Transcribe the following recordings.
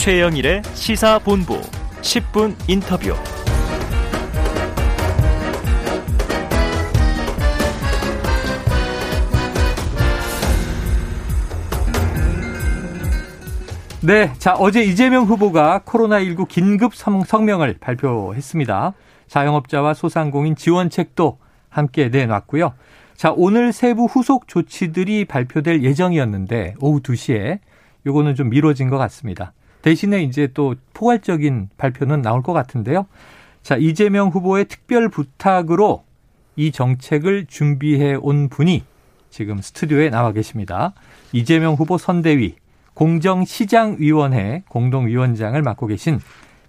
최영일의 시사본부 10분 인터뷰. 네, 자 어제 이재명 후보가 코로나19 긴급 성명을 발표했습니다. 자영업자와 소상공인 지원책도 함께 내놨고요. 자, 오늘 세부 후속 조치들이 발표될 예정이었는데 오후 2시에 요거는 좀 미뤄진 것 같습니다. 대신에 이제 또 포괄적인 발표는 나올 것 같은데요. 자, 이재명 후보의 특별 부탁으로 이 정책을 준비해 온 분이 지금 스튜디오에 나와 계십니다. 이재명 후보 선대위 공정시장위원회 공동위원장을 맡고 계신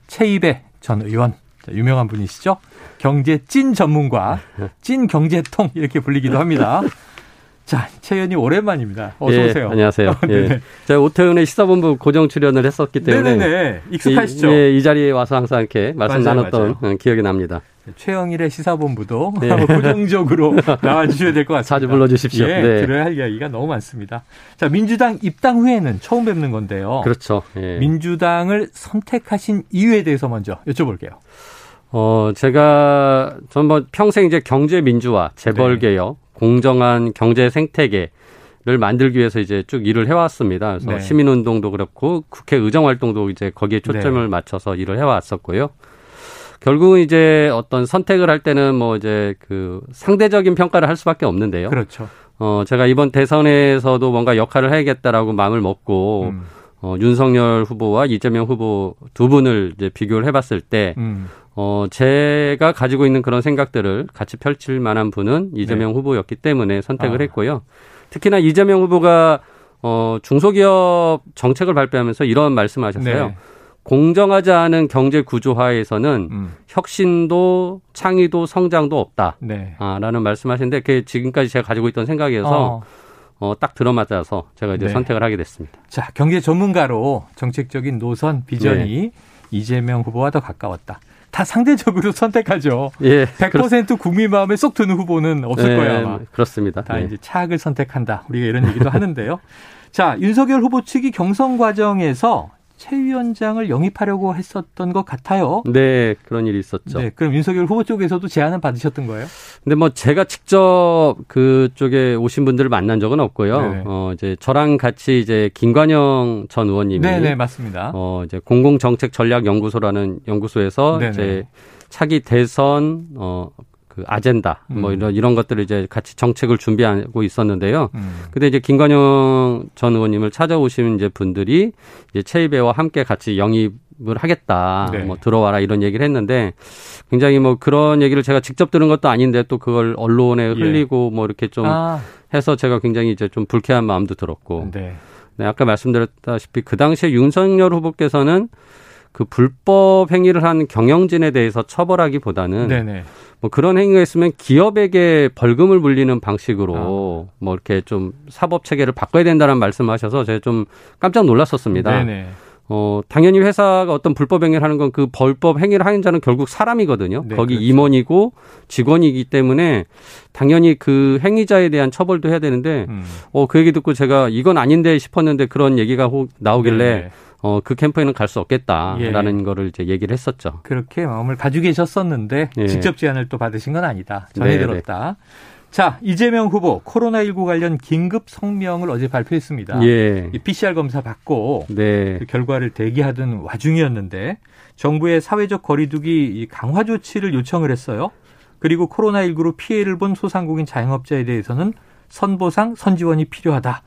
최이배 전 의원. 유명한 분이시죠? 경제 찐 전문가, 찐 경제통 이렇게 불리기도 합니다. 자, 최 의원님 오랜만입니다. 어서 예, 오세요. 안녕하세요. 예. 제가 오태훈의 시사본부 고정 출연을 했었기 때문에 네네네. 익숙하시죠? 이, 예, 이 자리에 와서 항상 이렇게 말씀 맞아요, 나눴던 맞아요. 기억이 납니다. 최영일의 시사본부도 네. 고정적으로 나와주셔야 될 것 같습니다. 자주 불러주십시오. 예, 네. 들어야 할 이야기가 너무 많습니다. 자, 민주당 입당 후에는 처음 뵙는 건데요. 그렇죠. 예. 민주당을 선택하신 이유에 대해서 먼저 여쭤볼게요. 어, 제가 전뭐 평생 이제 경제 민주화, 재벌 개혁, 네. 공정한 경제 생태계 를 만들기 위해서 이제 쭉 일을 해왔습니다. 그래서 네. 시민운동도 그렇고 국회 의정 활동도 이제 거기에 초점을 네. 맞춰서 일을 해왔었고요. 결국은 이제 어떤 선택을 할 때는 뭐 이제 그 상대적인 평가를 할 수밖에 없는데요. 그렇죠. 어, 제가 이번 대선에서도 뭔가 역할을 해야겠다라고 마음을 먹고 음. 어, 윤석열 후보와 이재명 후보 두 분을 이제 비교를 해봤을 때, 음. 어, 제가 가지고 있는 그런 생각들을 같이 펼칠 만한 분은 이재명 네. 후보였기 때문에 선택을 아. 했고요. 특히나 이재명 후보가 어, 중소기업 정책을 발표하면서 이런 말씀 하셨어요. 네. 공정하지 않은 경제 구조화에서는 음. 혁신도 창의도 성장도 없다. 네. 아, 라는 말씀하시는데 그게 지금까지 제가 가지고 있던 생각이어서 어. 어, 딱 들어맞아서 제가 이제 네. 선택을 하게 됐습니다. 자, 경제 전문가로 정책적인 노선, 비전이 네. 이재명 후보와 더 가까웠다. 다 상대적으로 선택하죠. 예. 100% 국민 마음에 쏙 드는 후보는 없을 네, 거예요, 아마. 그렇습니다. 다 네. 이제 차악을 선택한다. 우리가 이런 얘기도 하는데요. 자, 윤석열 후보 측이 경선 과정에서 최 위원장을 영입하려고 했었던 것 같아요. 네, 그런 일이 있었죠. 네, 그럼 윤석열 후보 쪽에서도 제안을 받으셨던 거예요? 근데 뭐 제가 직접 그쪽에 오신 분들을 만난 적은 없고요. 네네. 어 이제 저랑 같이 이제 김관영 전 의원님이 네, 네, 맞습니다. 어 이제 공공정책 전략 연구소라는 연구소에서 네네. 이제 차기 대선 어 그 아젠다 뭐 음. 뭐 이런 이런 것들을 이제 같이 정책을 준비하고 있었는데요. 음. 근데 이제 김관영 전 의원님을 찾아오신 이제 분들이 이제 최이배와 함께 같이 영입을 하겠다. 네. 뭐 들어와라 이런 얘기를 했는데 굉장히 뭐 그런 얘기를 제가 직접 들은 것도 아닌데 또 그걸 언론에 예. 흘리고 예. 뭐 이렇게 좀 아. 해서 제가 굉장히 이제 좀 불쾌한 마음도 들었고. 네. 네, 아까 말씀드렸다시피 그 당시에 윤석열 후보께서는 그 불법 행위를 한 경영진에 대해서 처벌하기보다는 네네. 뭐 그런 행위가 있으면 기업에게 벌금을 물리는 방식으로 아. 뭐 이렇게 좀 사법 체계를 바꿔야 된다는 말씀하셔서 제가 좀 깜짝 놀랐었습니다. 네네. 어, 당연히 회사가 어떤 불법 행위를 하는 건그 벌법 행위를 하는 자는 결국 사람이거든요. 네, 거기 그렇죠. 임원이고 직원이기 때문에 당연히 그 행위자에 대한 처벌도 해야 되는데, 음. 어, 그 얘기 듣고 제가 이건 아닌데 싶었는데 그런 얘기가 나오길래 네. 어, 그 캠프에는 갈 수 없겠다라는 예. 거를 이제 얘기를 했었죠. 그렇게 마음을 가지고 계셨었는데 예. 직접 제안을 또 받으신 건 아니다. 전해 들었다. 자, 이재명 후보 코로나19 관련 긴급 성명을 어제 발표했습니다. 예. PCR 검사 받고 네. 그 결과를 대기하던 와중이었는데 정부의 사회적 거리두기 강화 조치를 요청을 했어요. 그리고 코로나19로 피해를 본 소상공인 자영업자에 대해서는 선보상, 선지원이 필요하다.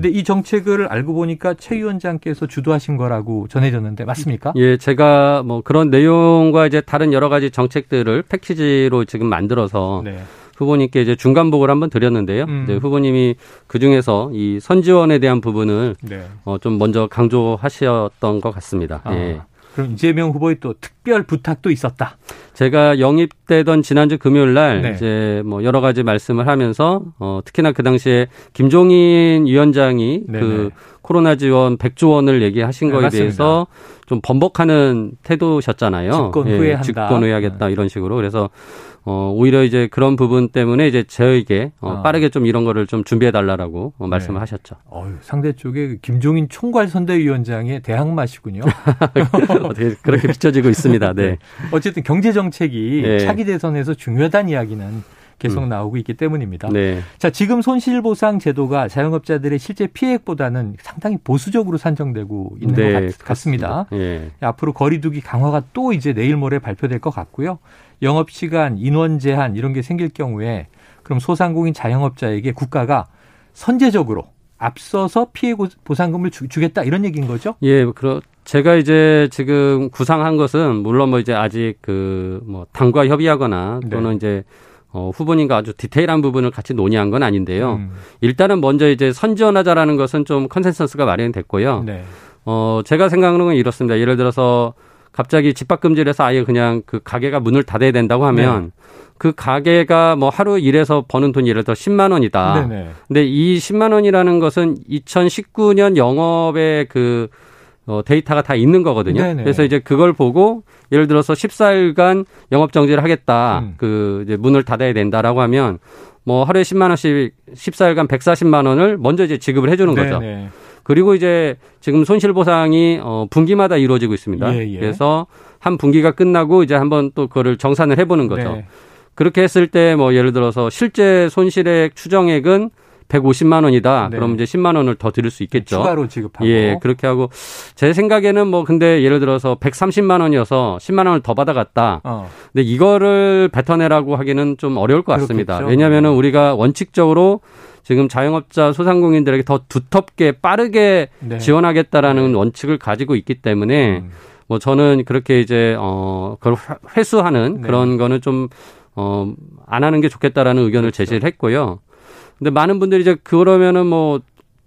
근데 이 정책을 알고 보니까 최 위원장께서 주도하신 거라고 전해졌는데 맞습니까? 예, 제가 뭐 그런 내용과 이제 다른 여러 가지 정책들을 패키지로 지금 만들어서 네. 후보님께 이제 중간복을 한번 드렸는데요. 음. 이제 후보님이 그 중에서 이 선지원에 대한 부분을 네. 어, 좀 먼저 강조하셨던 것 같습니다. 아, 예. 그럼 이재명 후보의 또 특. 특별 부탁도 있었다. 제가 영입되던 지난주 금요일 날 네. 이제 뭐 여러 가지 말씀을 하면서 어 특히나 그 당시에 김종인 위원장이 네네. 그 코로나 지원 100조 원을 얘기하신 네, 거에 맞습니다. 대해서 좀 번복하는 태도셨잖아요. 집권 후회한다. 예, 집권 후회하겠다 네. 이런 식으로. 그래서 어, 오히려 이제 그런 부분 때문에 이제 저에게 어, 아. 빠르게 좀 이런 거를 좀 준비해 달라라고 어, 말씀을 네. 하셨죠. 어휴, 상대 쪽에 그 김종인 총괄 선대위원장의 대항마시군요. 어떻게 그렇게 비춰지고 있습니다. 네. 네. 어쨌든 경제 정책이 네. 차기 대선에서 중요하다는 이야기는 계속 음. 나오고 있기 때문입니다. 네. 자, 지금 손실보상 제도가 자영업자들의 실제 피해액보다는 상당히 보수적으로 산정되고 있는 네, 것 같, 습니다 예. 앞으로 거리두기 강화가 또 이제 내일 모레 발표될 것 같고요. 영업 시간, 인원 제한 이런 게 생길 경우에 그럼 소상공인 자영업자에게 국가가 선제적으로 앞서서 피해 보상금을 주, 겠다 이런 얘기인 거죠? 예, 그렇. 제가 이제 지금 구상한 것은 물론 뭐 이제 아직 그 뭐 당과 협의하거나 또는 네. 이제 어, 후보님과 아주 디테일한 부분을 같이 논의한 건 아닌데요. 음. 일단은 먼저 이제 선지원하자라는 것은 좀 consensus가 마련됐고요. 네. 어, 제가 생각하는 건 이렇습니다. 예를 들어서 갑자기 집합 금지를 해서 아예 그냥 그 가게가 문을 닫아야 된다고 하면 네. 그 가게가 뭐 하루 일해서 버는 돈이 예를 들어 10만 원이다. 네네. 근데 이 10만 원이라는 것은 2019년 영업의 그 어, 데이터가 다 있는 거거든요. 네네. 그래서 이제 그걸 보고 예를 들어서 14일간 영업 정지를 하겠다. 음. 그 이제 문을 닫아야 된다라고 하면 뭐 하루에 10만 원씩 14일간 140만 원을 먼저 이제 지급을 해 주는 거죠. 그리고 이제 지금 손실 보상이 어 분기마다 이루어지고 있습니다. 예, 예. 그래서 한 분기가 끝나고 이제 한번 또 그거를 정산을 해 보는 거죠. 네. 그렇게 했을 때 뭐 예를 들어서 실제 손실액 추정액은 150만 원이다. 네. 그럼 이제 10만 원을 더 드릴 수 있겠죠. 추가로 지급하고. 예, 그렇게 하고 제 생각에는 뭐 근데 예를 들어서 130만 원이어서 10만 원을 더 받아갔다. 어. 근데 이거를 뱉어내라고 하기는 좀 어려울 것 같습니다. 그렇겠죠. 왜냐하면은 우리가 원칙적으로 지금 자영업자 소상공인들에게 더 두텁게 빠르게 네. 지원하겠다라는 네. 원칙을 가지고 있기 때문에 음. 뭐 저는 그렇게 이제 어 그걸 회수하는 네. 그런 거는 좀 어 안 하는 게 좋겠다라는 의견을 그렇죠. 제시를 했고요. 근데 많은 분들이 이제 그러면은 뭐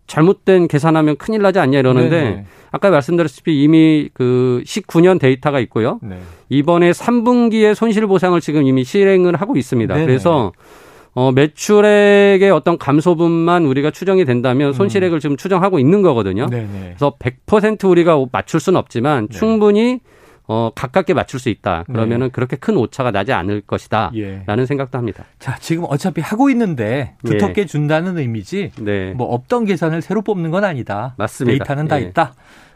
잘못된 계산하면 큰일 나지 않냐 이러는데 네네. 아까 말씀드렸다시피 이미 그 19년 데이터가 있고요. 네. 이번에 3분기에 손실 보상을 지금 이미 실행을 하고 있습니다. 네네. 그래서 어, 매출액의 어떤 감소분만 우리가 추정이 된다면 음. 손실액을 지금 추정하고 있는 거거든요. 네네. 그래서 100% 우리가 맞출 수는 없지만 네. 충분히 어, 가깝게 맞출 수 있다. 그러면은 네. 그렇게 큰 오차가 나지 않을 것이다. 예. 라는 생각도 합니다. 자, 지금 어차피 하고 있는데 두텁게 예. 준다는 의미지. 네. 뭐 없던 계산을 새로 뽑는 건 아니다. 맞습니다. 데이터는 다 예. 있다.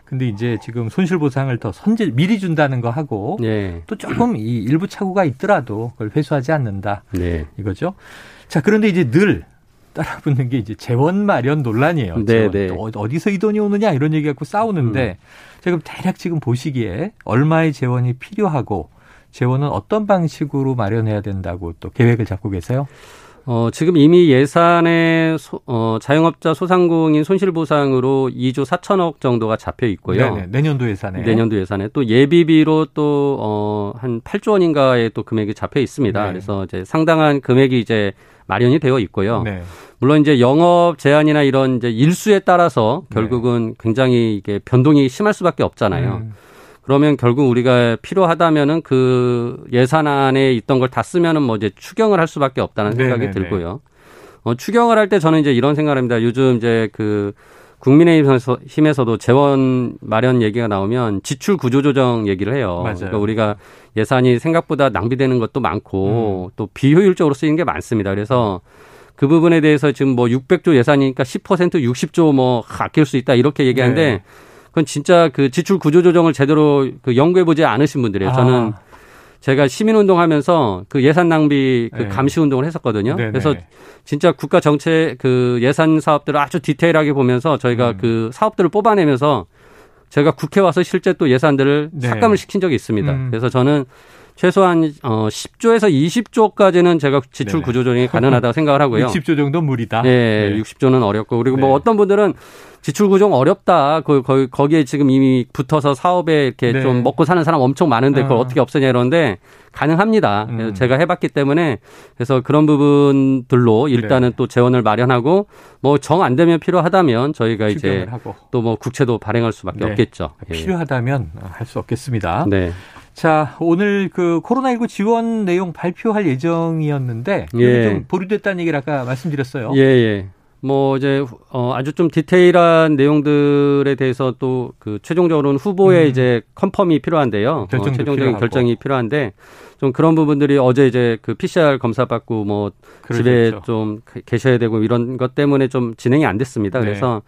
근데 이제 지금 손실 보상을 더 선제 미리 준다는 거 하고 네. 또 조금 이 일부 착오가 있더라도 그걸 회수하지 않는다. 네. 이거죠. 자, 그런데 이제 늘 따라붙는 게 이제 재원 마련 논란이에요. 네, 네. 어디서 이 돈이 오느냐 이런 얘기 갖고 싸우는데 음. 지금 대략 지금 보시기에 얼마의 재원이 필요하고 재원은 어떤 방식으로 마련해야 된다고 또 계획을 잡고 계세요? 어, 지금 이미 예산에 소, 어, 자영업자 소상공인 손실보상으로 2조 4천억 정도가 잡혀 있고요. 네네, 내년도 예산에. 내년도 예산에 또 예비비로 또, 어, 한 8조 원인가의 또 금액이 잡혀 있습니다. 네. 그래서 이제 상당한 금액이 이제 마련이 되어 있고요. 네. 물론 이제 영업 제한이나 이런 이제 일수에 따라서 결국은 네. 굉장히 이게 변동이 심할 수밖에 없잖아요. 음. 그러면 결국 우리가 필요하다면은 그 예산안에 있던 걸 다 쓰면은 뭐 이제 추경을 할 수밖에 없다는 생각이 네네네. 들고요. 어, 추경을 할 때 저는 이제 이런 생각을 합니다. 요즘 이제 그 국민의힘에서도 재원 마련 얘기가 나오면 지출 구조 조정 얘기를 해요. 맞아요. 그러니까 우리가 예산이 생각보다 낭비되는 것도 많고 음. 또 비효율적으로 쓰이는 게 많습니다. 그래서 그 부분에 대해서 지금 뭐 600조 예산이니까 10% 60조 뭐 아낄 수 있다 이렇게 얘기하는데 네. 그건 진짜 그 지출 구조 조정을 제대로 그 연구해 보지 않으신 분들이에요. 저는 아. 제가 시민운동 하면서 그 예산 낭비 그 네. 감시 운동을 했었거든요. 네네. 그래서 진짜 국가 정책 그 예산 사업들을 아주 디테일하게 보면서 저희가 음. 그 사업들을 뽑아내면서 제가 국회 와서 실제 또 예산들을 네. 삭감을 시킨 적이 있습니다. 음. 그래서 저는 최소한 어 10조에서 20조까지는 제가 지출 구조 조정이 가능하다고 생각을 하고요. 60조 정도 무리다. 네, 네. 60조는 어렵고 그리고 뭐 네. 뭐 어떤 분들은 지출 구조 어렵다. 그 거, 거기에 지금 이미 붙어서 사업에 이렇게 네. 좀 먹고 사는 사람 엄청 많은데 그걸 어. 떻게 없애냐 이러는데 가능합니다. 음. 제가 해봤기 때문에 그래서 그런 부분들로 일단은 네. 또 재원을 마련하고 뭐 정 안 되면 필요하다면 저희가 이제 또 뭐 국채도 발행할 수밖에 네. 없겠죠. 필요하다면 할 수 없겠습니다. 네. 자, 오늘 그 코로나19 지원 내용 발표할 예정이었는데 예. 좀 보류됐다는 얘기를 아까 말씀드렸어요. 예, 예. 뭐 이제 어 아주 좀 디테일한 내용들에 대해서 또 그 최종적으로는 후보의 음. 이제 confirm이 필요한데요. 어, 최종적인 필요하고. 결정이 필요한데 좀 그런 부분들이 어제 이제 그 PCR 검사 받고 뭐 그러셨죠. 집에 좀 계셔야 되고 이런 것 때문에 좀 진행이 안 됐습니다. 네. 그래서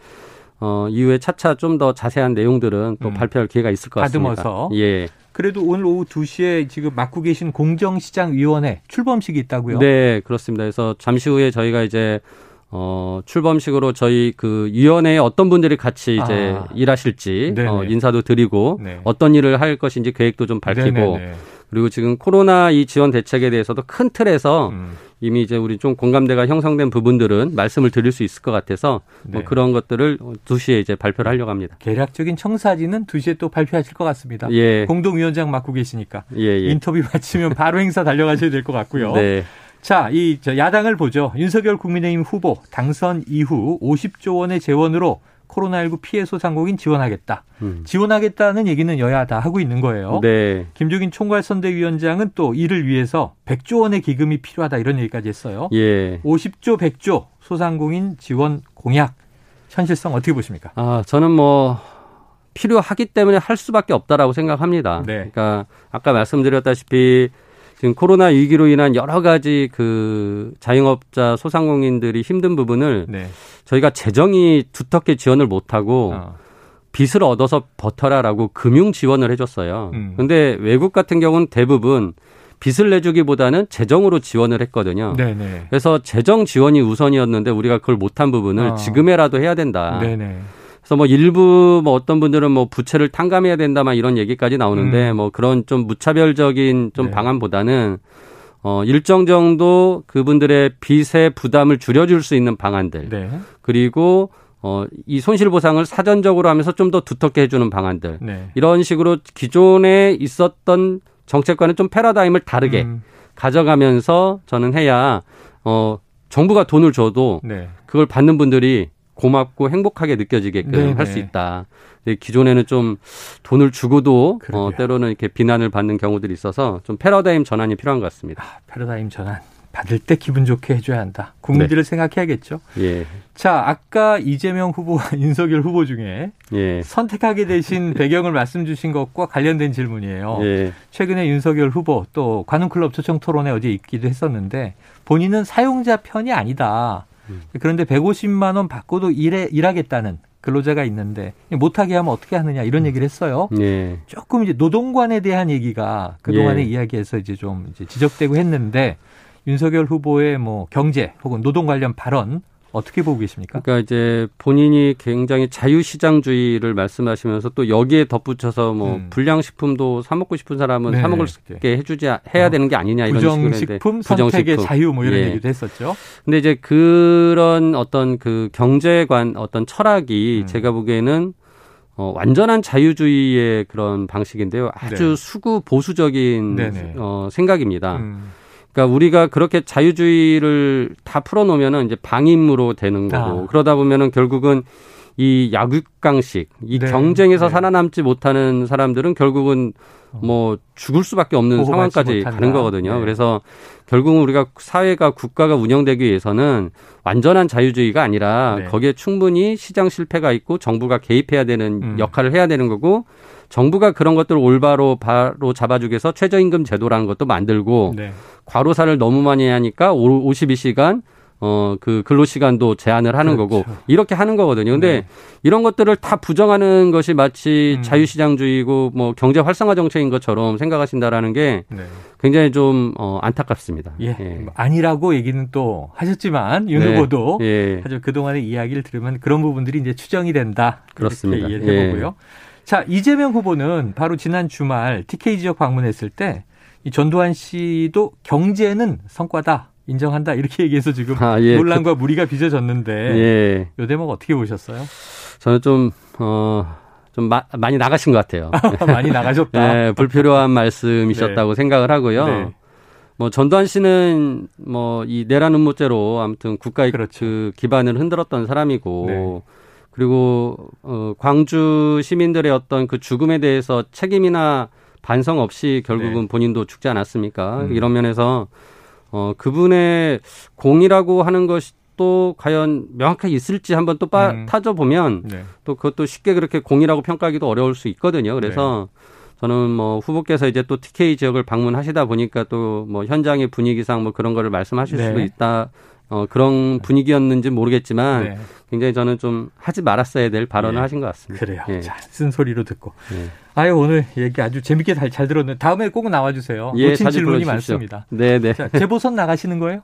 어 이후에 차차 좀 더 자세한 내용들은 또 음. 발표할 기회가 있을 것 같습니다. 다듬어서. 예. 그래도 오늘 오후 2시에 지금 맡고 계신 공정시장위원회 출범식이 있다고요? 네, 그렇습니다. 그래서 잠시 후에 저희가 이제 어, 출범식으로 저희 그 위원회에 어떤 분들이 같이 이제 아. 일하실지 어, 인사도 드리고 네. 어떤 일을 할 것인지 계획도 좀 밝히고 네네네. 그리고 지금 코로나 이 지원 대책에 대해서도 큰 틀에서 음. 이미 이제 우리 좀 공감대가 형성된 부분들은 말씀을 드릴 수 있을 것 같아서 뭐 네. 뭐 그런 것들을 2시에 이제 발표를 하려고 합니다. 계략적인 청사진은 2시에 또 발표하실 것 같습니다. 예. 공동위원장 맡고 계시니까 예, 예. 인터뷰 마치면 바로 행사 달려가셔야 될 것 같고요. 네. 자, 이 야당을 보죠. 윤석열 국민의힘 후보 당선 이후 50조 원의 재원으로 코로나19 피해 소상공인 지원하겠다. 음. 지원하겠다는 얘기는 여야 다 하고 있는 거예요. 네. 김종인 총괄선대위원장은 또 이를 위해서 100조 원의 기금이 필요하다 이런 얘기까지 했어요. 예. 50조 100조 소상공인 지원 공약 현실성 어떻게 보십니까? 아, 저는 뭐 필요하기 때문에 할 수밖에 없다라고 생각합니다. 네. 그러니까 아까 말씀드렸다시피 지금 코로나 위기로 인한 여러 가지 그 자영업자 소상공인들이 힘든 부분을 네. 저희가 재정이 두텁게 지원을 못하고 어. 빚을 얻어서 버텨라라고 금융 지원을 해줬어요. 음. 근데 외국 같은 경우는 대부분 빚을 내주기보다는 재정으로 지원을 했거든요. 네네. 그래서 재정 지원이 우선이었는데 우리가 그걸 못한 부분을 어. 지금에라도 해야 된다. 네네. 그래서 뭐 일부 뭐 어떤 분들은 뭐 부채를 탕감해야 된다 막 이런 얘기까지 나오는데 음. 뭐 그런 좀 무차별적인 좀 네. 방안보다는 어 일정 정도 그분들의 빚의 부담을 줄여줄 수 있는 방안들 네. 그리고 어 이 손실 보상을 사전적으로 하면서 좀 더 두텁게 해주는 방안들 네. 이런 식으로 기존에 있었던 정책과는 좀 패러다임을 다르게 음. 가져가면서 저는 해야 어 정부가 돈을 줘도 네. 그걸 받는 분들이 고맙고 행복하게 느껴지게끔 할 수 있다. 기존에는 좀 돈을 주고도 어, 때로는 이렇게 비난을 받는 경우들이 있어서 좀 패러다임 전환이 필요한 것 같습니다. 아, 패러다임 전환. 받을 때 기분 좋게 해줘야 한다. 국민들을 네. 생각해야겠죠. 예. 자, 아까 이재명 후보와 윤석열 후보 중에 예. 선택하게 되신 배경을 말씀 주신 것과 관련된 질문이에요. 예. 최근에 윤석열 후보 또 관훈클럽 초청 토론에 어제 있기도 했었는데 본인은 사용자 편이 아니다. 음. 그런데 150만 원 받고도 일해 일하겠다는 근로자가 있는데 못하게 하면 어떻게 하느냐 이런 음. 얘기를 했어요. 예. 조금 이제 노동관에 대한 얘기가 그동안의 예. 이야기에서 이제 좀 이제 지적되고 했는데 윤석열 후보의 뭐 경제 혹은 노동 관련 발언 어떻게 보고 계십니까? 그러니까 이제 본인이 굉장히 자유시장주의를 말씀하시면서 또 여기에 덧붙여서 뭐 음. 불량식품도 사 먹고 싶은 사람은 네. 사 먹을 수 있게 해주지 해야 어. 되는 게 아니냐 이런 부정식품 선택의 자유 뭐 이런 예. 얘기도 했었죠. 근데 이제 그런 어떤 그 경제관 어떤 철학이 음. 제가 보기에는 어, 완전한 자유주의의 그런 방식인데요. 아주 네. 수구 보수적인 어, 생각입니다. 음. 그러니까 우리가 그렇게 자유주의를 다 풀어놓으면은 이제 방임으로 되는 거고 아. 그러다 보면은 결국은 이 약육강식, 이 네. 경쟁에서 네. 살아남지 못하는 사람들은 결국은 뭐 죽을 수밖에 없는 상황까지 가는 거거든요. 네. 그래서 결국은 우리가 사회가 국가가 운영되기 위해서는 완전한 자유주의가 아니라 네. 거기에 충분히 시장 실패가 있고 정부가 개입해야 되는 음. 역할을 해야 되는 거고 정부가 그런 것들을 올바로 바로 잡아주기 위해서 최저임금 제도라는 것도 만들고 네. 과로사를 너무 많이 하니까 52시간 어, 그 근로 시간도 제한을 하는 그렇죠. 거고, 이렇게 하는 거거든요. 근데 네. 이런 것들을 다 부정하는 것이 마치 음. 자유시장주의고 뭐 경제 활성화 정책인 것처럼 생각하신다라는 게 네. 굉장히 좀, 어, 안타깝습니다. 예. 예. 아니라고 얘기는 또 하셨지만, 윤 네. 후보도 예. 아주 그동안의 이야기를 들으면 그런 부분들이 이제 추정이 된다. 그렇습니다. 이해를 해보고요. 예. 자, 이재명 후보는 바로 지난 주말 TK 지역 방문했을 때 이 전두환 씨도 경제는 성과다. 인정한다 이렇게 얘기해서 지금 아, 예. 논란과 무리가 빚어졌는데 예. 요 대목 어떻게 보셨어요? 저는 좀 어. 좀 마, 많이 나가신 것 같아요. 많이 나가셨다. 네, 불필요한 말씀이셨다고 네. 생각을 하고요. 네. 뭐 전두환 씨는 뭐 이 내란 음모죄로 아무튼 국가의 그렇죠. 그 기반을 흔들었던 사람이고 네. 그리고 어 광주 시민들의 어떤 그 죽음에 대해서 책임이나 반성 없이 결국은 네. 본인도 죽지 않았습니까? 음. 이런 면에서 어 그분의 공이라고 하는 것이 또 과연 명확하게 있을지 한번 또 빠, 음. 타져 보면 네. 또 그것도 쉽게 그렇게 공이라고 평가하기도 어려울 수 있거든요. 그래서 네. 저는 뭐 후보께서 이제 또 TK 지역을 방문하시다 보니까 또 뭐 현장의 분위기상 뭐 그런 거를 말씀하실 네. 수도 있다. 어, 그런 분위기였는지 모르겠지만 네. 굉장히 저는 좀 하지 말았어야 될 발언을 예. 하신 것 같습니다. 그래요. 예. 자, 쓴소리로 듣고. 예. 아유, 오늘 얘기 아주 재밌게 잘, 잘 들었는데 다음에 꼭 나와주세요. 예, 놓친 질문이 많습니다. 네네. 네. 자, 재보선 나가시는 거예요?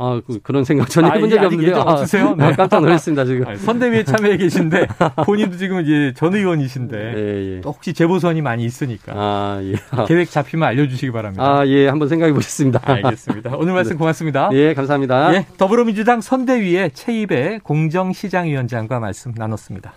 아, 그, 런 생각 전혀 해본 적이 없는데. 아, 없으세요? 네. 아, 깜짝 놀랐습니다, 지금. 아니, 선대위에 참여해 계신데, 본인도 지금 이제 전 의원이신데, 예, 예. 또 혹시 재보선이 많이 있으니까. 아, 예. 계획 잡히면 알려주시기 바랍니다. 아, 예. 한번 생각해 보겠습니다. 알겠습니다. 오늘 말씀 네. 고맙습니다. 예, 감사합니다. 예, 더불어민주당 선대위의 최입의 공정시장위원장과 말씀 나눴습니다.